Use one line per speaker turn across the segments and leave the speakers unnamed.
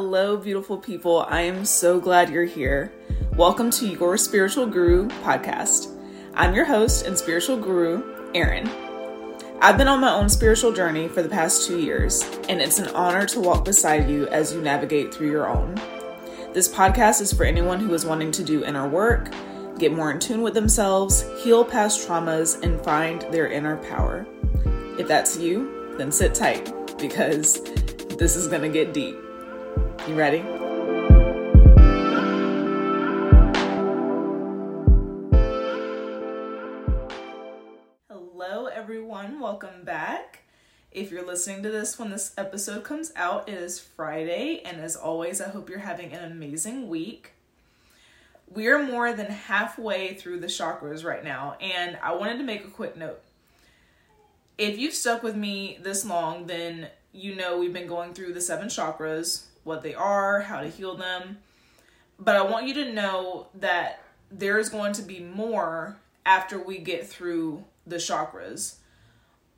Hello, beautiful people. I am so glad you're here. Welcome to your Spiritual Guru podcast. I'm your host and spiritual guru, Erin. I've been on my own spiritual journey for the past two years, and it's an honor to walk beside you as you navigate through your own. This podcast is for anyone who is wanting to do inner work, get more in tune with themselves, heal past traumas, and find their inner power. If that's you, then sit tight because this is going to get deep. You ready? Hello, everyone. Welcome back. If you're listening to this when this episode comes out, it is Friday, and as always, I hope you're having an amazing week. We are more than halfway through the chakras right now, and I wanted to make a quick note. If you've stuck with me this long, then you know we've been going through the seven chakras, what they are, how to heal them. But I want you to know that there is going to be more after we get through the chakras.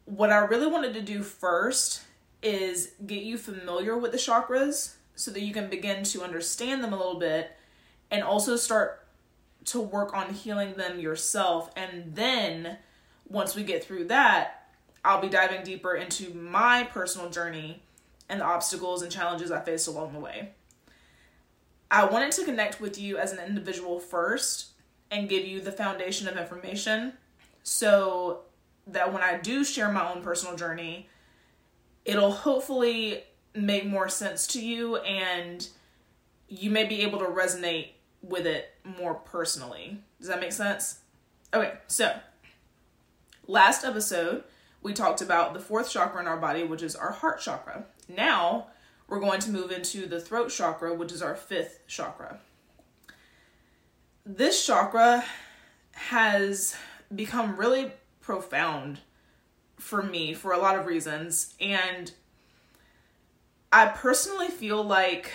What I really wanted to do first is get you familiar with the chakras so that you can begin to understand them a little bit and also start to work on healing them yourself. And then once we get through that, I'll be diving deeper into my personal journey and the obstacles and challenges I faced along the way. I wanted to connect with you as an individual first and give you the foundation of information so that when I do share my own personal journey, it'll hopefully make more sense to you and you may be able to resonate with it more personally. Does that make sense? Okay, so last episode, we talked about the fourth chakra in our body, which is our heart chakra. Now we're going to move into the throat chakra, which is our fifth chakra. This chakra has become really profound for me for a lot of reasons. And I personally feel like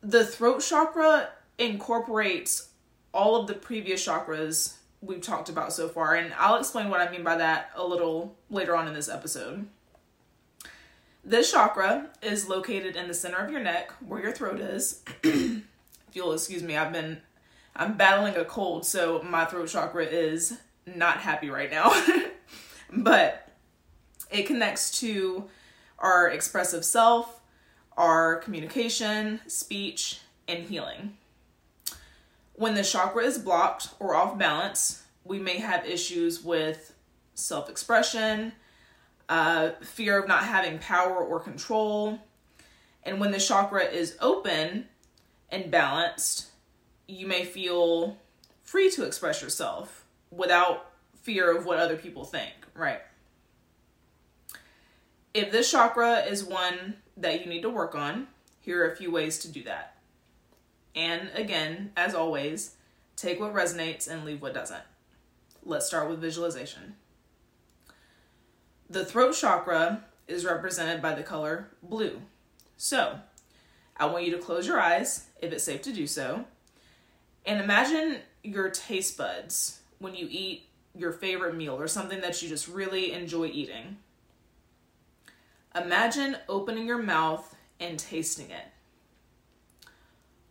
the throat chakra incorporates all of the previous chakras we've talked about so far. And I'll explain what I mean by that a little later on in this episode. This chakra is located in the center of your neck where your throat is. if you'll excuse me, I've been I'm battling a cold, so my throat chakra is not happy right now. but it connects to our expressive self, our communication, speech, and healing. When the chakra is blocked or off balance, we may have issues with self expression, uh, fear of not having power or control. And when the chakra is open and balanced, you may feel free to express yourself without fear of what other people think, right? If this chakra is one that you need to work on, here are a few ways to do that. And again, as always, take what resonates and leave what doesn't. Let's start with visualization. The throat chakra is represented by the color blue. So, I want you to close your eyes, if it's safe to do so, and imagine your taste buds when you eat your favorite meal or something that you just really enjoy eating. Imagine opening your mouth and tasting it.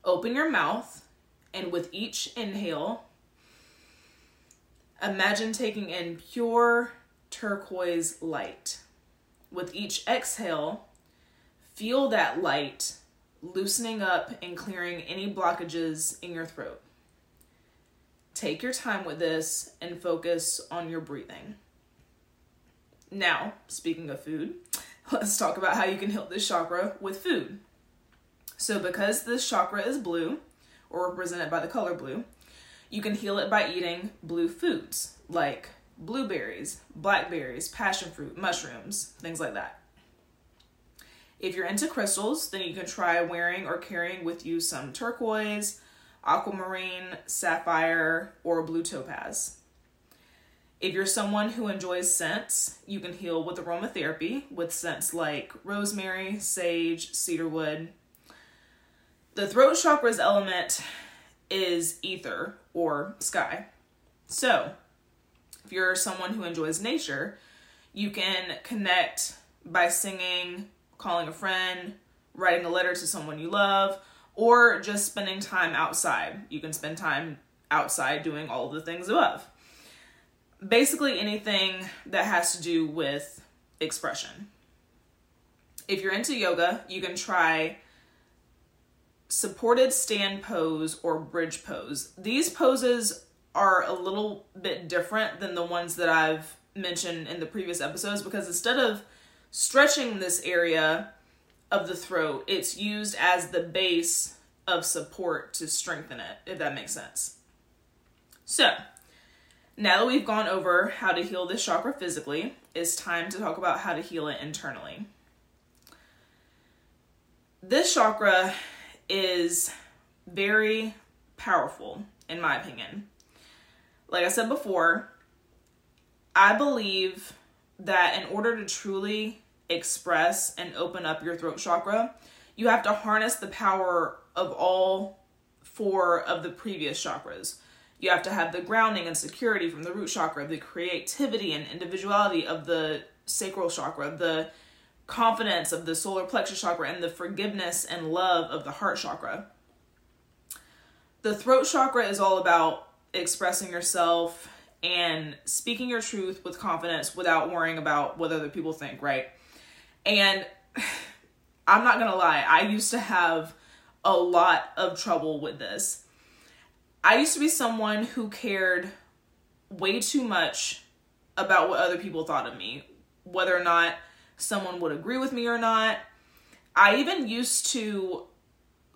Open your mouth, and with each inhale, imagine taking in pure turquoise light. With each exhale, feel that light loosening up and clearing any blockages in your throat. Take your time with this and focus on your breathing. Now, speaking of food, let's talk about how you can heal this chakra with food. So, because this chakra is blue, or represented by the color blue, you can heal it by eating blue foods like blueberries, blackberries, passion fruit, mushrooms, things like that. If you're into crystals, then you can try wearing or carrying with you some turquoise, aquamarine, sapphire, or blue topaz. If you're someone who enjoys scents, you can heal with aromatherapy with scents like rosemary, sage, cedarwood, the throat chakra's element is ether or sky. So, if you're someone who enjoys nature, you can connect by singing, calling a friend, writing a letter to someone you love, or just spending time outside. You can spend time outside doing all of the things above. Basically, anything that has to do with expression. If you're into yoga, you can try supported stand pose or bridge pose. These poses are a little bit different than the ones that I've mentioned in the previous episodes because instead of stretching this area of the throat, it's used as the base of support to strengthen it, if that makes sense. So, now that we've gone over how to heal this chakra physically, it's time to talk about how to heal it internally. This chakra is very powerful, in my opinion. Like I said before, I believe that in order to truly express and open up your throat chakra, you have to harness the power of all four of the previous chakras. You have to have the grounding and security from the root chakra, the creativity and individuality of the sacral chakra, the confidence of the solar plexus chakra, and the forgiveness and love of the heart chakra. The throat chakra is all about expressing yourself and speaking your truth with confidence without worrying about what other people think, right? And I'm not gonna lie, I used to have a lot of trouble with this. I used to be someone who cared way too much about what other people thought of me, whether or not someone would agree with me or not. I even used to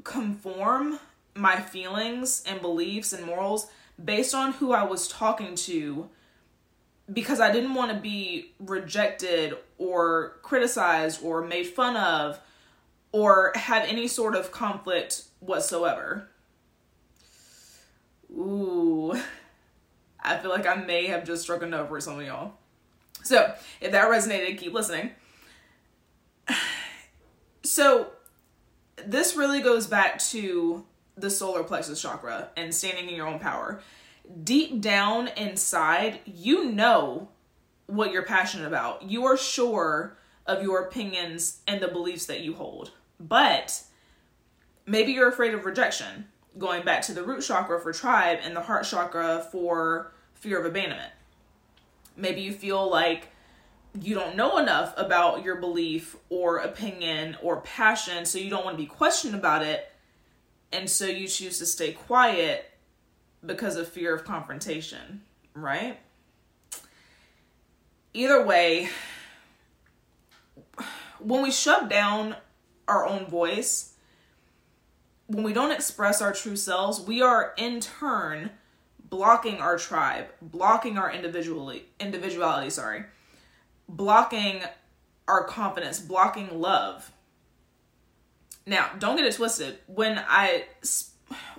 conform my feelings and beliefs and morals based on who I was talking to because I didn't want to be rejected or criticized or made fun of or have any sort of conflict whatsoever. Ooh, I feel like I may have just struck a nerve for some of y'all. So, if that resonated, keep listening. So, this really goes back to the solar plexus chakra and standing in your own power. Deep down inside, you know what you're passionate about. You are sure of your opinions and the beliefs that you hold. But maybe you're afraid of rejection, going back to the root chakra for tribe and the heart chakra for fear of abandonment. Maybe you feel like you don't know enough about your belief or opinion or passion, so you don't want to be questioned about it. And so you choose to stay quiet because of fear of confrontation, right? Either way, when we shut down our own voice, when we don't express our true selves, we are in turn blocking our tribe, blocking our individually individuality, sorry. Blocking our confidence, blocking love. Now, don't get it twisted. When I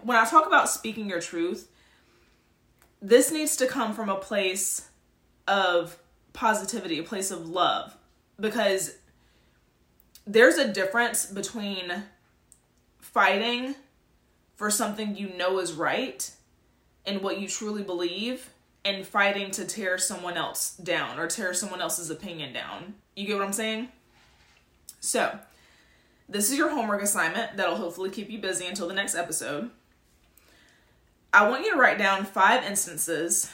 when I talk about speaking your truth, this needs to come from a place of positivity, a place of love because there's a difference between fighting for something you know is right and what you truly believe and fighting to tear someone else down or tear someone else's opinion down. You get what I'm saying? So, this is your homework assignment that'll hopefully keep you busy until the next episode. I want you to write down five instances.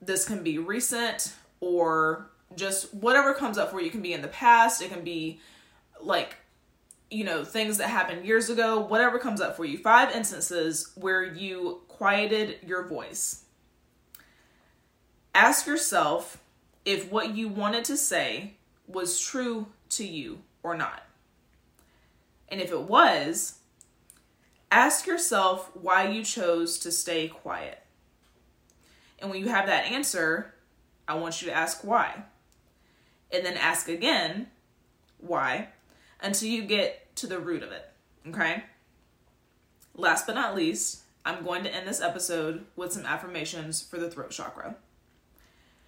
This can be recent or just whatever comes up for you. It can be in the past, it can be like you know things that happened years ago whatever comes up for you five instances where you quieted your voice ask yourself if what you wanted to say was true to you or not and if it was ask yourself why you chose to stay quiet and when you have that answer i want you to ask why and then ask again why until you get to the root of it. Okay? Last but not least, I'm going to end this episode with some affirmations for the throat chakra.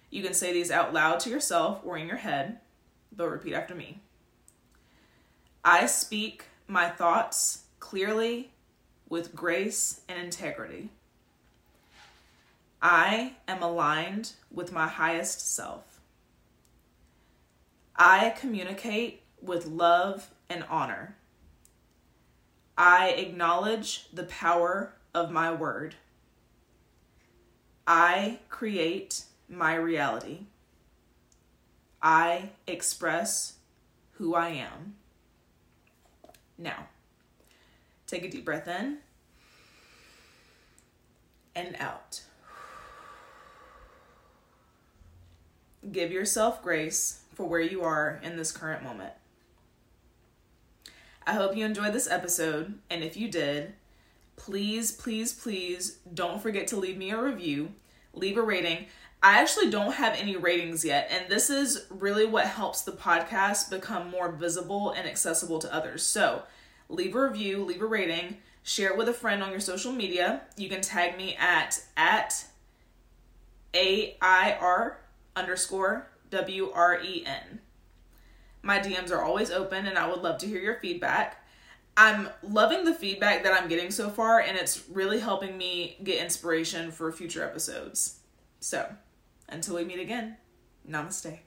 You can say these out loud to yourself or in your head, but repeat after me. I speak my thoughts clearly with grace and integrity. I am aligned with my highest self. I communicate with love and honor. I acknowledge the power of my word. I create my reality. I express who I am. Now, take a deep breath in and out. Give yourself grace for where you are in this current moment. I hope you enjoyed this episode, and if you did, please, please, please don't forget to leave me a review, leave a rating. I actually don't have any ratings yet, and this is really what helps the podcast become more visible and accessible to others. So, leave a review, leave a rating, share it with a friend on your social media. You can tag me at at AIR underscore W R E N. My DMs are always open and I would love to hear your feedback. I'm loving the feedback that I'm getting so far, and it's really helping me get inspiration for future episodes. So, until we meet again, namaste.